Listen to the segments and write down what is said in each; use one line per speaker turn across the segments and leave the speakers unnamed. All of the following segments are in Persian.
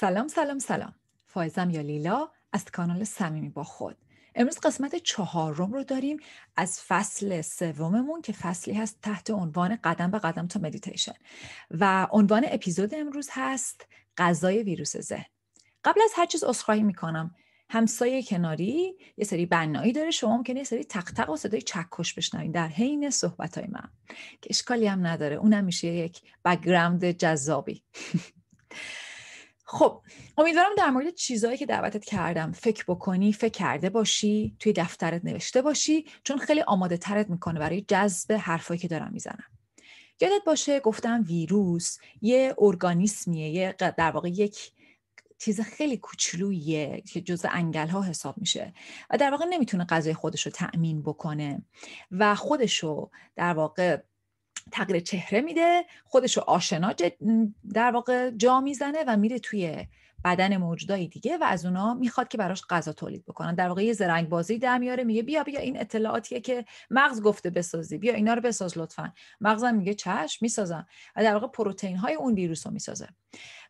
سلام سلام سلام. فایزم یا لیلا از کانال صمیمی با خود. امروز قسمت چهارم رو داریم از فصل سوممون که فصلی هست تحت عنوان قدم به قدم تا مدیتیشن و عنوان اپیزود امروز هست غذای ویروس ذهن. قبل از هر چیز عذرخواهی می‌کنم. همسایه کناری یه سری بنایی داره شما ممکنه یه سری تق تق و صدای چکش بشنوید در حین صحبت های من که اشکالی هم نداره. اونم میشه یک background جذابی. خب امیدوارم در مورد چیزهایی که دعوتت کردم فکر بکنی فکر کرده باشی توی دفترت نوشته باشی چون خیلی آماده ترت می‌کنه برای جذب حرفایی که دارم می‌زنم. یادت باشه گفتم ویروس یه ارگانیسمیه یه در واقع یک چیز خیلی کوچلویه که جز انگل ها حساب میشه و در واقع نمی‌تونه غذای خودش رو تأمین بکنه و خودش رو در واقع تغییر چهره میده خودش رو آشنا در واقع جا می‌زنه و میره توی بدن موجودای دیگه و از اونا می‌خواد که براش غذا تولید بکنن. در واقع یه زرنگ بازی در میاره میگه بیا بیا این اطلاعاتیه که مغز گفته بسازی. بیا اینا رو بساز لطفا. مغزم میگه چشم می‌سازم. و در واقع پروتئین های اون ویروس رو می‌سازه.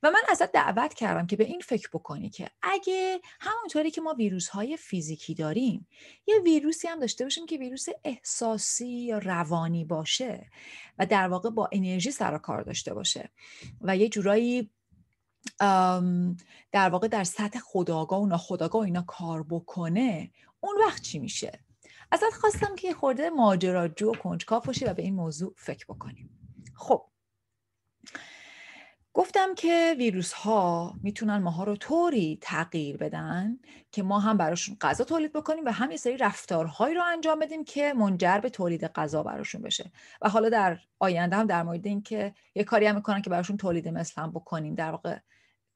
و من ازت دعوت کردم که به این فکر بکنی که اگه همونطوری که ما ویروس های فیزیکی داریم یه ویروسی هم داشته باشیم که ویروس احساسی یا روانی باشه و در واقع با انرژی سر کار داشته باشه و یه جورایی در واقع در سطح خداگاه و ناخداگاه اینا کار بکنه اون وقت چی میشه؟ ازت خواستم که یه خورده ماجراجو و کنجکاو باشی و به این موضوع فکر بکنیم. خب. گفتم که ویروس ها می‌تونن ماها رو طوری تغییر بدن که ما هم براشون غذا تولید بکنیم و هم یه سری رفتارهایی رو انجام بدیم که منجر به تولید غذا براشون بشه. و حالا در آینده هم در مورد این که یه کاری هم می‌کنن که براشون تولید مثل بکنیم در واقع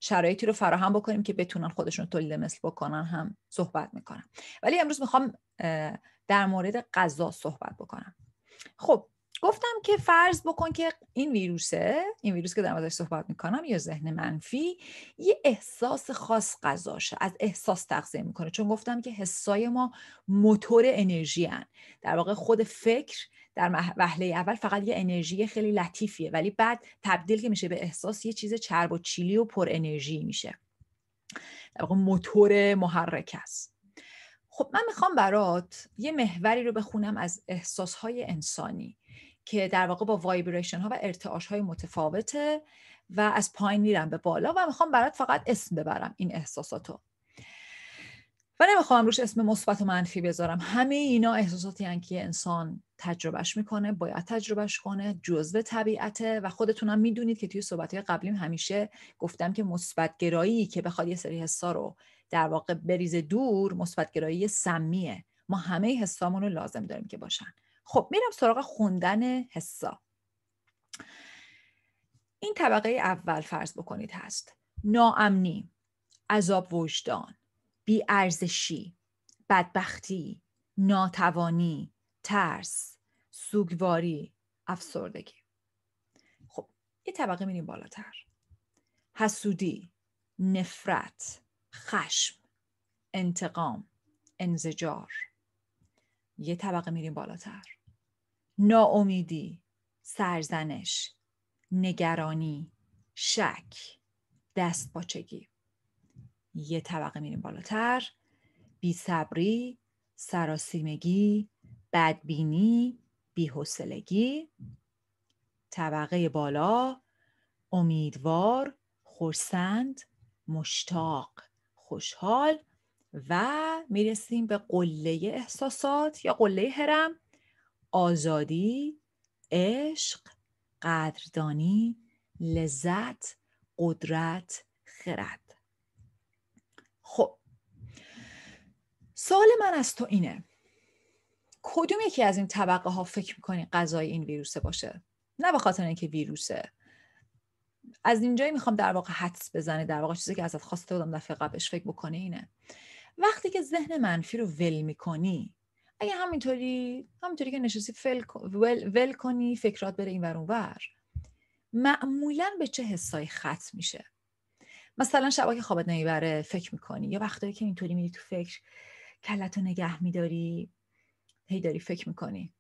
شرایطی رو فراهم بکنیم که بتونن خودشون تولید مثل بکنن هم صحبت می‌کنم ولی امروز می‌خوام در مورد غذا صحبت بکنم. خب گفتم که فرض بکن که این ویروسه این ویروس که در موردش صحبت می‌کنم یا ذهن منفی یه احساس خاص غذاشه از احساس تغذیه می‌کنه. چون گفتم که حسای ما موتور انرژی هن. در واقع خود فکر در وهله اول فقط یه انرژی خیلی لطیفیه ولی بعد تبدیل که میشه به احساس یه چیز چرب و چیلی و پر انرژی میشه. در واقع موتور محرک است. خب من می‌خوام برات یه محوری رو بخونم از احساسهای انسانی. که در واقع با وایبریشن ها و ارتعاش های متفاوته و از پایین میرم به بالا و می‌خوام برات فقط اسم ببرم این احساساتو. و نمی‌خوام روش اسم مثبت و منفی بذارم. همه اینا احساساتی هن که انسان تجربهش می‌کنه باید تجربهش کنه جزء طبیعته و خودتونم می‌دونید که توی صحبت قبلیم همیشه گفتم که مثبت گرایی که بخواد یه سری حسا رو در واقع بریزه دور مثبت گرایی سمیه. ما همه حسامون رو لازم داریم که باشن. خب میرم سراغ خوندن حسا این طبقه اول فرض بکنید هست. ناامنی عذاب وجدان بیارزشی بدبختی ناتوانی ترس سوگواری افسردگی. خب یه طبقه میریم بالاتر. حسودی نفرت خشم انتقام انزجار. یه طبقه میریم بالاتر. ناامیدی سرزنش نگرانی شک دست باچگی یه طبقه میریم بالاتر. بیصبری سراسیمگی بدبینی بیحسلگی طبقه بالا امیدوار خورسند مشتاق خوشحال و می‌رسیم به قله احساسات یا قله هرم آزادی عشق قدردانی لذت قدرت خرد. خب سوال من از تو اینه. کدوم یکی از این طبقه ها فکر می‌کنی غذای این ویروسه باشه؟ نه به خاطر اینکه ویروسه. از اینجایی می‌خوام در واقع حدس بزنه در واقع چیزی که ازت خواسته بودم دفعه قبلش فکر بکنه اینه. وقتی که ذهن منفی رو ول می‌کنی اگه همینطوری همینطوری که نشستی ول, ول کنی فکرات بره این ور ور معمولا به چه حسایی ختم میشه؟ مثلا شبا که خوابت نمی‌بره فکر می‌کنی یا وقتایی که اینطوری میری تو فکر کلتو نگه میداری هی داری فکر می‌کنی.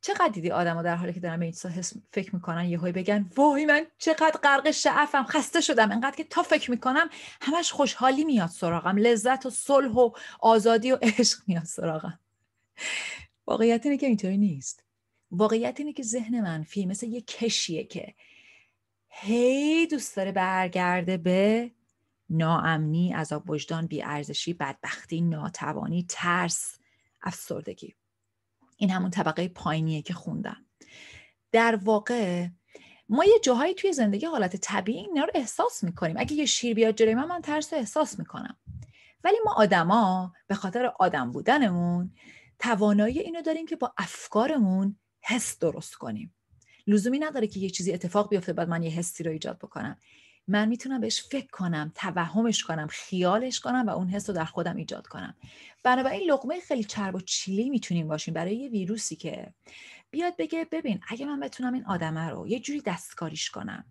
چقدر دیدی آدما در حالی که دارن به این حس فکر می‌کنن؟ یهو بگن وای من چقدر غرق شعفم خسته شدم. انقدر که تا فکر می‌کنم همش خوشحالی میاد سراغم. لذت و صلح و آزادی و عشق میاد سراغم. واقعیت اینه که اینطوری نیست. واقعیت اینه که ذهن منفی مثل یه کشیه که هی دوست داره برگرده به ناامنی عذاب وجدان بیارزشی بدبختی ناتوانی ترس افسردگی. این همون طبقه پایینیه که خوندم. در واقع ما یه جاهایی توی زندگی حالت طبیعی اینا رو احساس می‌کنیم. اگه یه شیر بیاد جلوی من من ترس رو احساس می‌کنم. ولی ما آدما به خاطر آدم بودنمون توانایی اینو داریم که با افکارمون حس درست کنیم. لزومی نداره که یه چیزی اتفاق بیفته بعد من یه حسی رو ایجاد بکنم. من می‌تونم بهش فکر کنم توهمش کنم خیالش کنم و اون حس رو در خودم ایجاد کنم. بنابراین لقمه خیلی چرب و چیلی می‌تونیم باشیم برای یه ویروسی که بیاد بگه ببین اگه من بتونم این آدمه رو یه جوری دستکاریش کنم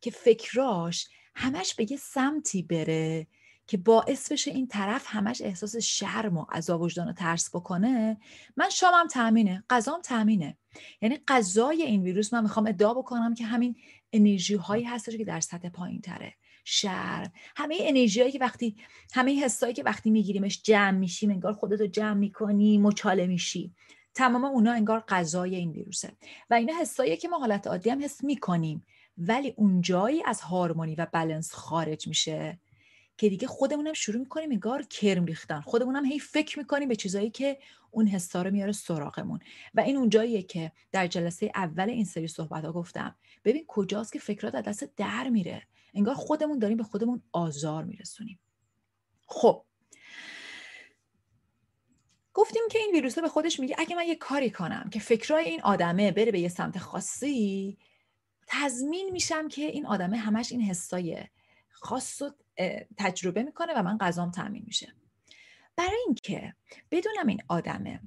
که فکراش همش به یه سمتی بره که باعث بشه این طرف همش احساس شرم و عذاب وجدان و ترس بکنه من شامم تامینه غذام تامینه یعنی غذای این ویروس من می‌خوام ادعا بکنم که همین انرژی هایی هستش که در سطح پایین تره. شرم همه انرژی هایی که وقتی همه حسایی که وقتی میگیریمش جمع میشیم انگار خودتو جمع می‌کنی مچاله میشی. تمام اونا انگار غذای این ویروسه. و اینا حسایی که ما حالت عادی هم حس می‌کنیم. ولی اونجایی از هارمونی و بلنس خارج میشه. که دیگه خودمونم شروع می‌کنیم انگار کرم ریختن. خودمونم هی فکر می‌کنیم به چیزایی که اون حسا رو میاره سراغمون. و این اونجاییه که در جلسه اول این سری صحبت ها گفتم ببین کجاست که فکرات از دست در میره. انگار خودمون داریم به خودمون آزار میرسونیم. خب. گفتیم که این ویروس به خودش میگه اگه من یه کاری کنم که فکرای این آدمه بره به یه سمت خاصی تضمین میشم که این آدمه همش این حسای خاص رو تجربه می‌کنه و من غذام تامین میشه. برای اینکه بدونم این آدمه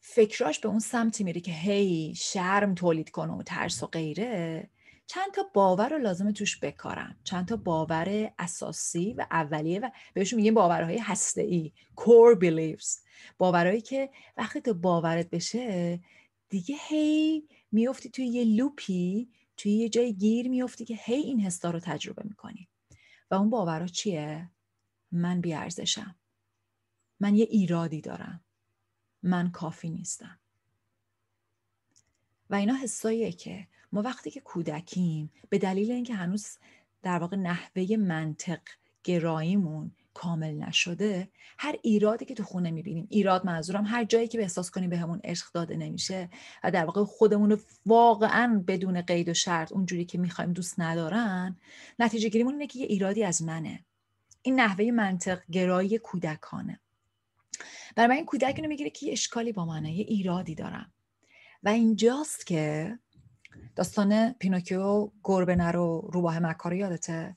فکراش به اون سمتی میره که هی شرم تولید کنه و ترس و غیره چند تا باور رو لازمه توش بکارم. چند تا باور اساسی و اولیه و بهشون میگیم باورهای هسته ای core beliefs. باورهایی که وقتی تو باورت بشه دیگه هی میفتی توی یه لوپی توی یه جای گیر میفتی که هی این حسا رو تجربه می‌کنی. و اون باورها چیه؟ من بیارزشم من یه ایرادی دارم. من کافی نیستم. و اینا حساییه که ما وقتی که کودکیم به دلیل اینکه هنوز در واقع نحوه منطق گراییمون کامل نشده هر ایرادی که تو خونه می‌بینیم ایراد منظورم هر جایی که به احساس کنیم به همون عشق داده نمیشه و در واقع خودمون رو واقعا بدون قید و شرط اونجوری که می‌خوایم دوست ندارن نتیجه گیریمون اینه که یه ایرادی از منه. این نحوه منطق گرایی کودکانه. برای من این کودک اینو می‌گیره که یه اشکالی با منه یه ایرادی دارم. و اینجاست که داستان پینوکیو گربه نره روباه مکار یادته؟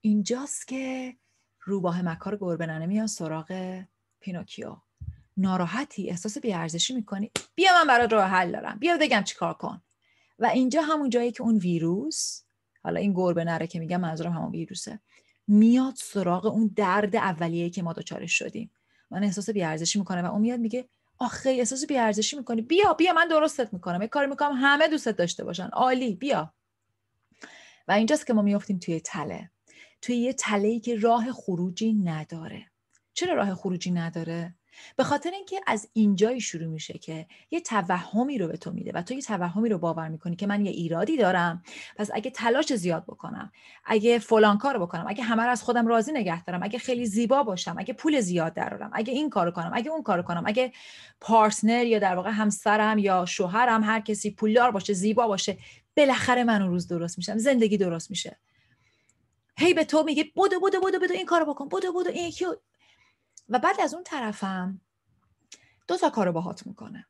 اینجاست که روباه مکار گربه نره میان سراغ پینوکیو. ناراحتی؟ احساس بیارزشی می‌کنی؟ بیا من برات راه حل دارم. بیا بگم چیکار کن. و اینجا همون جایی که اون ویروس حالا این گربه نره که میگم منظورم همون ویروسه میاد سراغ اون درد اولیه که ما دچارش شدیم. من احساس بیارزشی می‌کنه و اون میاد میگه آخه احساس بیارزشی می‌کنی؟ بیا بیا من درستت می‌کنم. یه کاری می‌کنم همه دوستت داشته باشن. عالی بیا. و اینجاست که ما میافتیم توی تله. توی یه تله ای که راه خروجی نداره. چرا راه خروجی نداره؟ به خاطر اینکه از اینجایی شروع میشه که یه توهمی رو به تو میده و تو یه توهمی رو باور می‌کنی که من یه ایرادی دارم پس اگه تلاش زیاد بکنم اگه فلان کار بکنم اگه همه از خودم راضی نگه دارم اگه خیلی زیبا باشم اگه پول زیاد درارم اگه این کارو کنم اگه اون کارو کنم اگه پارتنر یا در واقع همسرم یا شوهرم هر کسی پولدار باشه زیبا باشه بالاخره من اون روز درست میشم زندگی درست میشه. هی به تو میگه بودو بودو بودو بودو این کارو بکن بودو بودو این یکی و بعد از اون طرفم دو تا کارو باهات می‌کنه.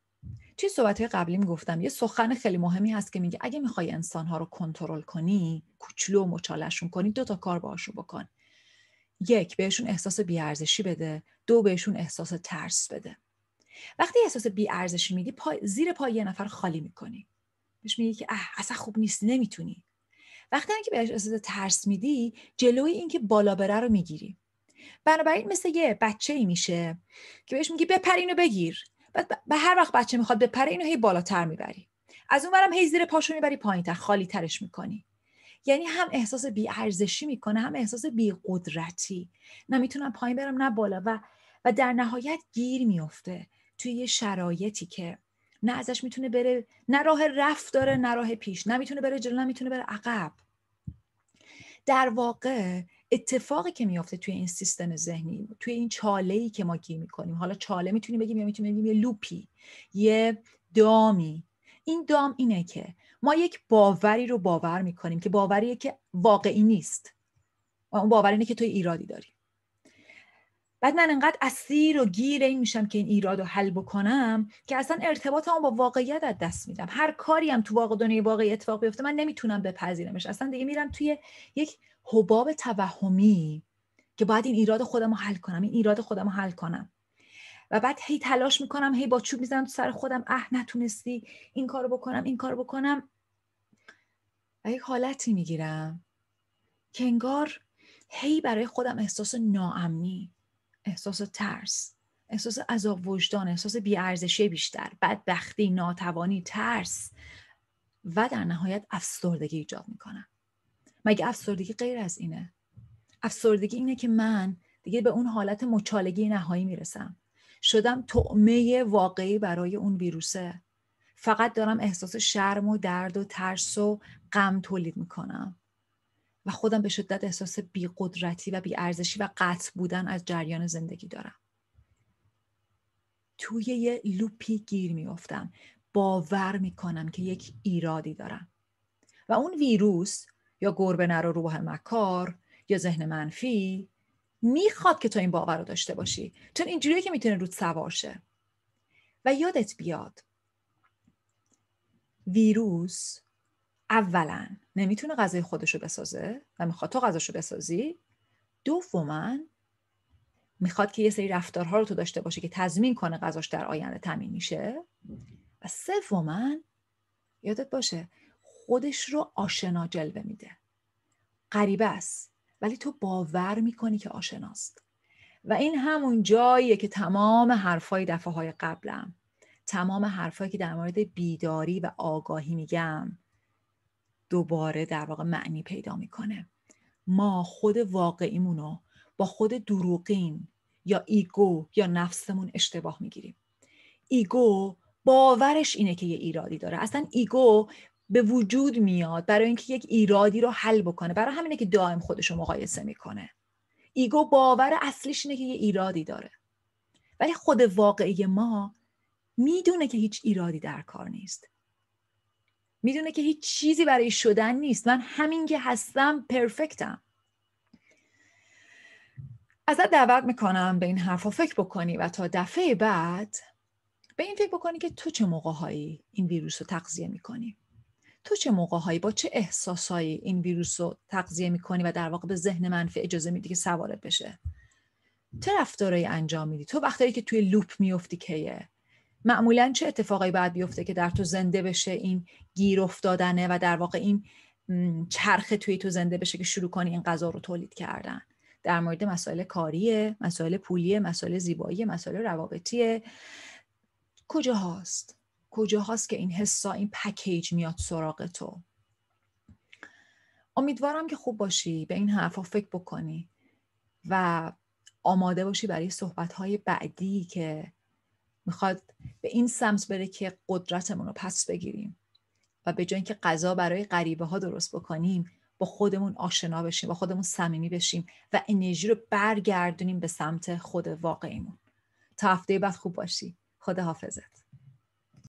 توی صحبت های قبلی می‌گفتم یه سخن خیلی مهمی هست که میگه اگه می‌خوای انسانها رو کنترل کنی کوچلو و مچالشون کنی دو تا کار باهاشون بکن. یک بهشون احساس بیارزشی بده. دو بهشون احساس ترس بده. وقتی احساس بیارزشی میدی پای، زیر پای یه نفر خالی می‌کنی. بهش میگی که اه اصلا خوب نیست نمی‌تونی. وقتی که بهش احساس ترس میدی جلوی اینکه بالا بره رو می‌گیری. بنابراین مثل یه بچه ای میشه که بهش میگی بپر اینو بگیر. به هر وقت بچه می‌خواد بپره اینو هی بالاتر می‌بری. از اون برم هی زیر پاشو می‌بری پایینتر خالی ترش می‌کنی. یعنی هم احساس بی ارزشی می‌کنه هم احساس بی قدرتی نه می‌تونم پایین برم نه بالا. و و در نهایت گیر میفته توی یه شرایطی که نه ازش می‌تونه بره نه راه رفت داره نه راه پیش نه می‌تونه بره جلو نه می‌تونه بره عقب. در واقع اتفاقی که میافته توی این سیستم ذهنی توی این چاله ای که ما گیر می‌کنیم حالا چاله می‌تونیم بگیم یا می‌تونیم بگیم یه لوپی یه دامی. این دام اینه که ما یک باوری رو باور می‌کنیم که باوریه که واقعی نیست. و اون باور اینه که توی ایرادی داری. بعد من انقدر اسیر و گیر این میشم که این ایراد رو حل بکنم که اصلا ارتباطمو با واقعیت از دست میدم. هر کاری هم تو واقع دنیای واقعی اتفاق بیفته من نمی‌تونم بپذیرمش. اصلا دیگه میرم توی یک حباب توهمی که باید این ایراد خودم رو حل کنم این ایراد خودم رو حل کنم. و بعد هی تلاش می‌کنم هی با چوب می‌زنم تو سر خودم. اه نتونستی این کارو بکنم این کارو بکنم. و یک حالتی می‌گیرم که انگار هی برای خودم احساس ناامنی. احساس ترس احساس عذاب وجدان احساس بیارزشی بیشتر بدبختی ناتوانی ترس و در نهایت افسردگی ایجاد می‌کنم. مگه افسردگی غیر از اینه؟ افسردگی اینه که من دیگه به اون حالت مچالگی نهایی می‌رسم. شدم تعمه واقعی برای اون ویروسه. فقط دارم احساس شرم و درد و ترس و غم تولید می‌کنم. و خودم به شدت احساس بیقدرتی و بیارزشی و قطع بودن از جریان زندگی دارم. توی یه لوپی گیر میافتم. باور می‌کنم که یک ایرادی دارم. و اون ویروس یا گربه نر و روح مکار یا ذهن منفی می‌خواد که تو این باور رو داشته باشی. چون اینجوریه که می‌تونه رود سوار شه. و یادت بیاد ویروس اولا نمی‌تونه غذای خودشو بسازه و می‌خواد تو غذاشو بسازی. دوما می‌خواد که یه سری رفتارها رو تو داشته باشه که تضمین کنه غذاش در آینده تامین میشه. و سوما یادت باشه خودش رو آشنا جلوه میده. غریبه است ولی تو باور می‌کنی که آشناست. و این همون جاییه که تمام حرفای دفعه های قبلم تمام حرفایی که در مورد بیداری و آگاهی میگم دوباره در واقع معنی پیدا می‌کنه. ما خود واقعیمون رو با خود دروغین یا ego یا نفسمون اشتباه می‌گیریم. ego باورش اینه که یه ایرادی داره. اصلا ego به وجود میاد برای اینکه یک ایرادی رو حل بکنه. برای همینه که دائم خودش رو مقایسه می‌کنه. ego باور اصلیش اینه که یه ایرادی داره. ولی خود واقعی ما می‌دونه که هیچ ایرادی در کار نیست. می‌دونه که هیچ چیزی برای شدن نیست. من همین که هستم پرفکتم ازت دعوت می‌کنم به این حرفا فکر بکنی و تا دفعه بعد به این فکر بکنی که تو چه موقعهایی این ویروس رو تغذیه می‌کنی. تو چه موقعهایی با چه احساسهایی این ویروس رو تغذیه می‌کنی و در واقع به ذهن منفی اجازه میدی که سوارت بشه؟ چه رفتارهایی انجام میدی؟ تو وقتی که توی لوپ میفتی کیه؟ معمولا چه اتفاقایی باید بیفته که در تو زنده بشه این گیر افتادنه و در واقع این چرخ توی تو زنده بشه که شروع کنی این غذا رو تولید کردن؟ در مورد مسائل کاریه مسائل پولیه مسائل زیبایی مسائل روابطیه. کجا هاست کجا هاست که این حسا این پکیج میاد سراغ تو؟ امیدوارم که خوب باشی به این حرفا فکر بکنی و آماده باشی برای صحبت بعدی که می‌خواد به این سمت بره که قدرتمون رو پس بگیریم و به جای اینکه غذا برای غریبه ها درست بکنیم با خودمون آشنا بشیم با خودمون صمیمی بشیم و انرژی رو برگردونیم به سمت خود واقعیمون. تا هفته بعد خوب باشی. خدا حافظت